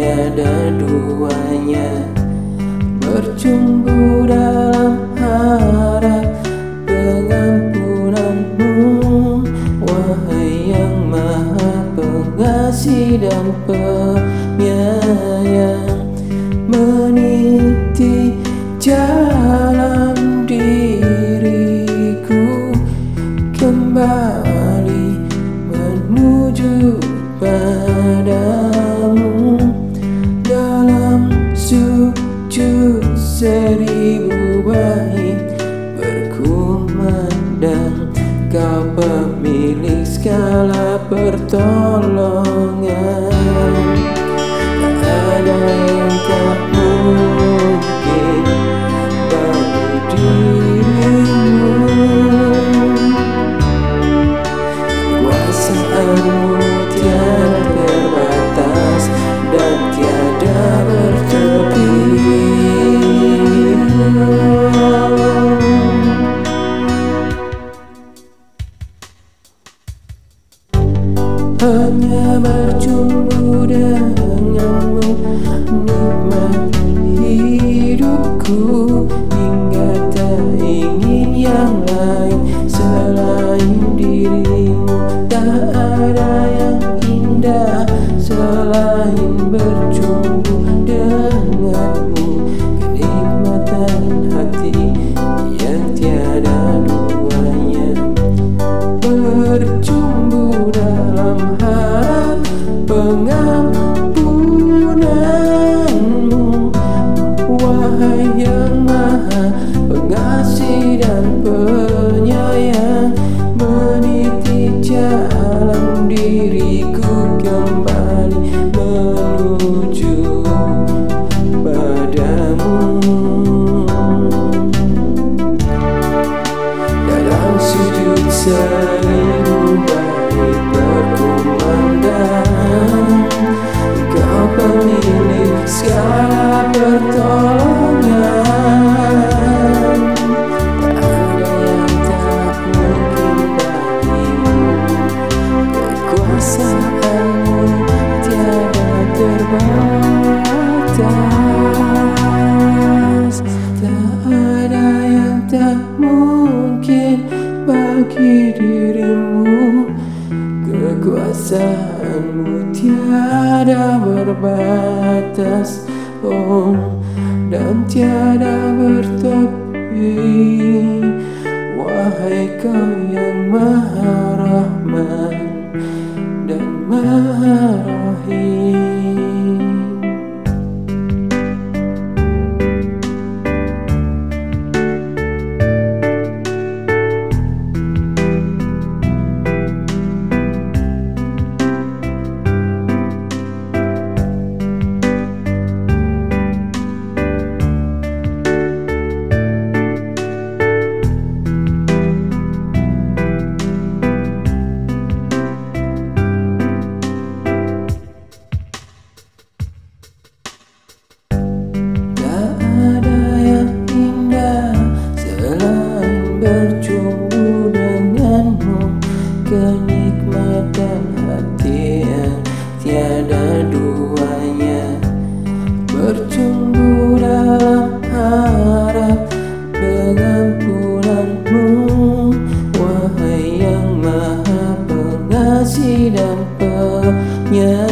tiada duanya Bercumbu dalam harap pengampunanmu. Wahai yang maha pengasih dan penyayang. Pertolongan Tak ada yang tak mungkin bagi dirimu. Kuasaanmu Hanya bercumbu dengan Nikmat dan penyayang Meniti jalan diriku kembali menuju padamu. Dalam sujud seribu bagi dirimu Kekuasaanmu tiada berbatas Oh dan tiada bertepi. Wahai kau yang maha rahman dan maha rahim penyayang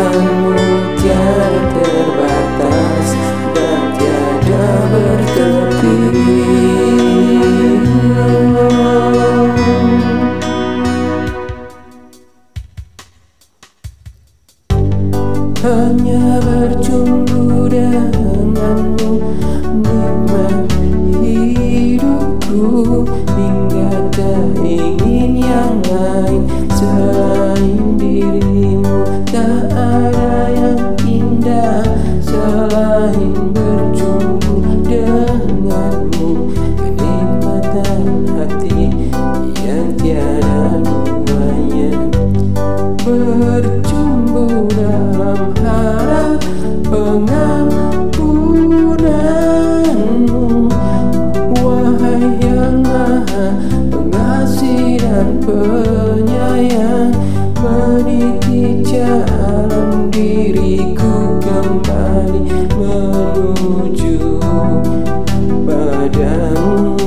Cintamu tiada terbatas dan tiada bertepi. Hanya berjumpa denganmu Nikmat hidupku hingga tak penyayang Meniti jalan diriku kembali menuju padamu.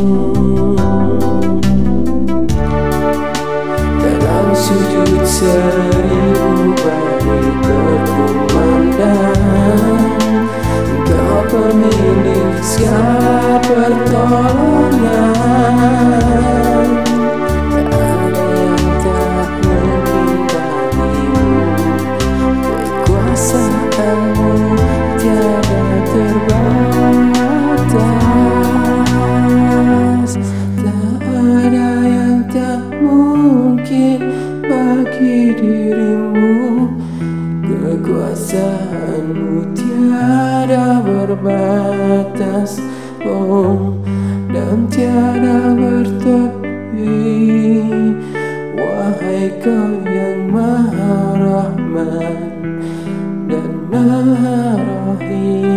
Dalam sujud seribu baik berkumandang Engkau pemilik segala pertolongan tiada bertepi Wahai kau yang maha rahman dan maha rahim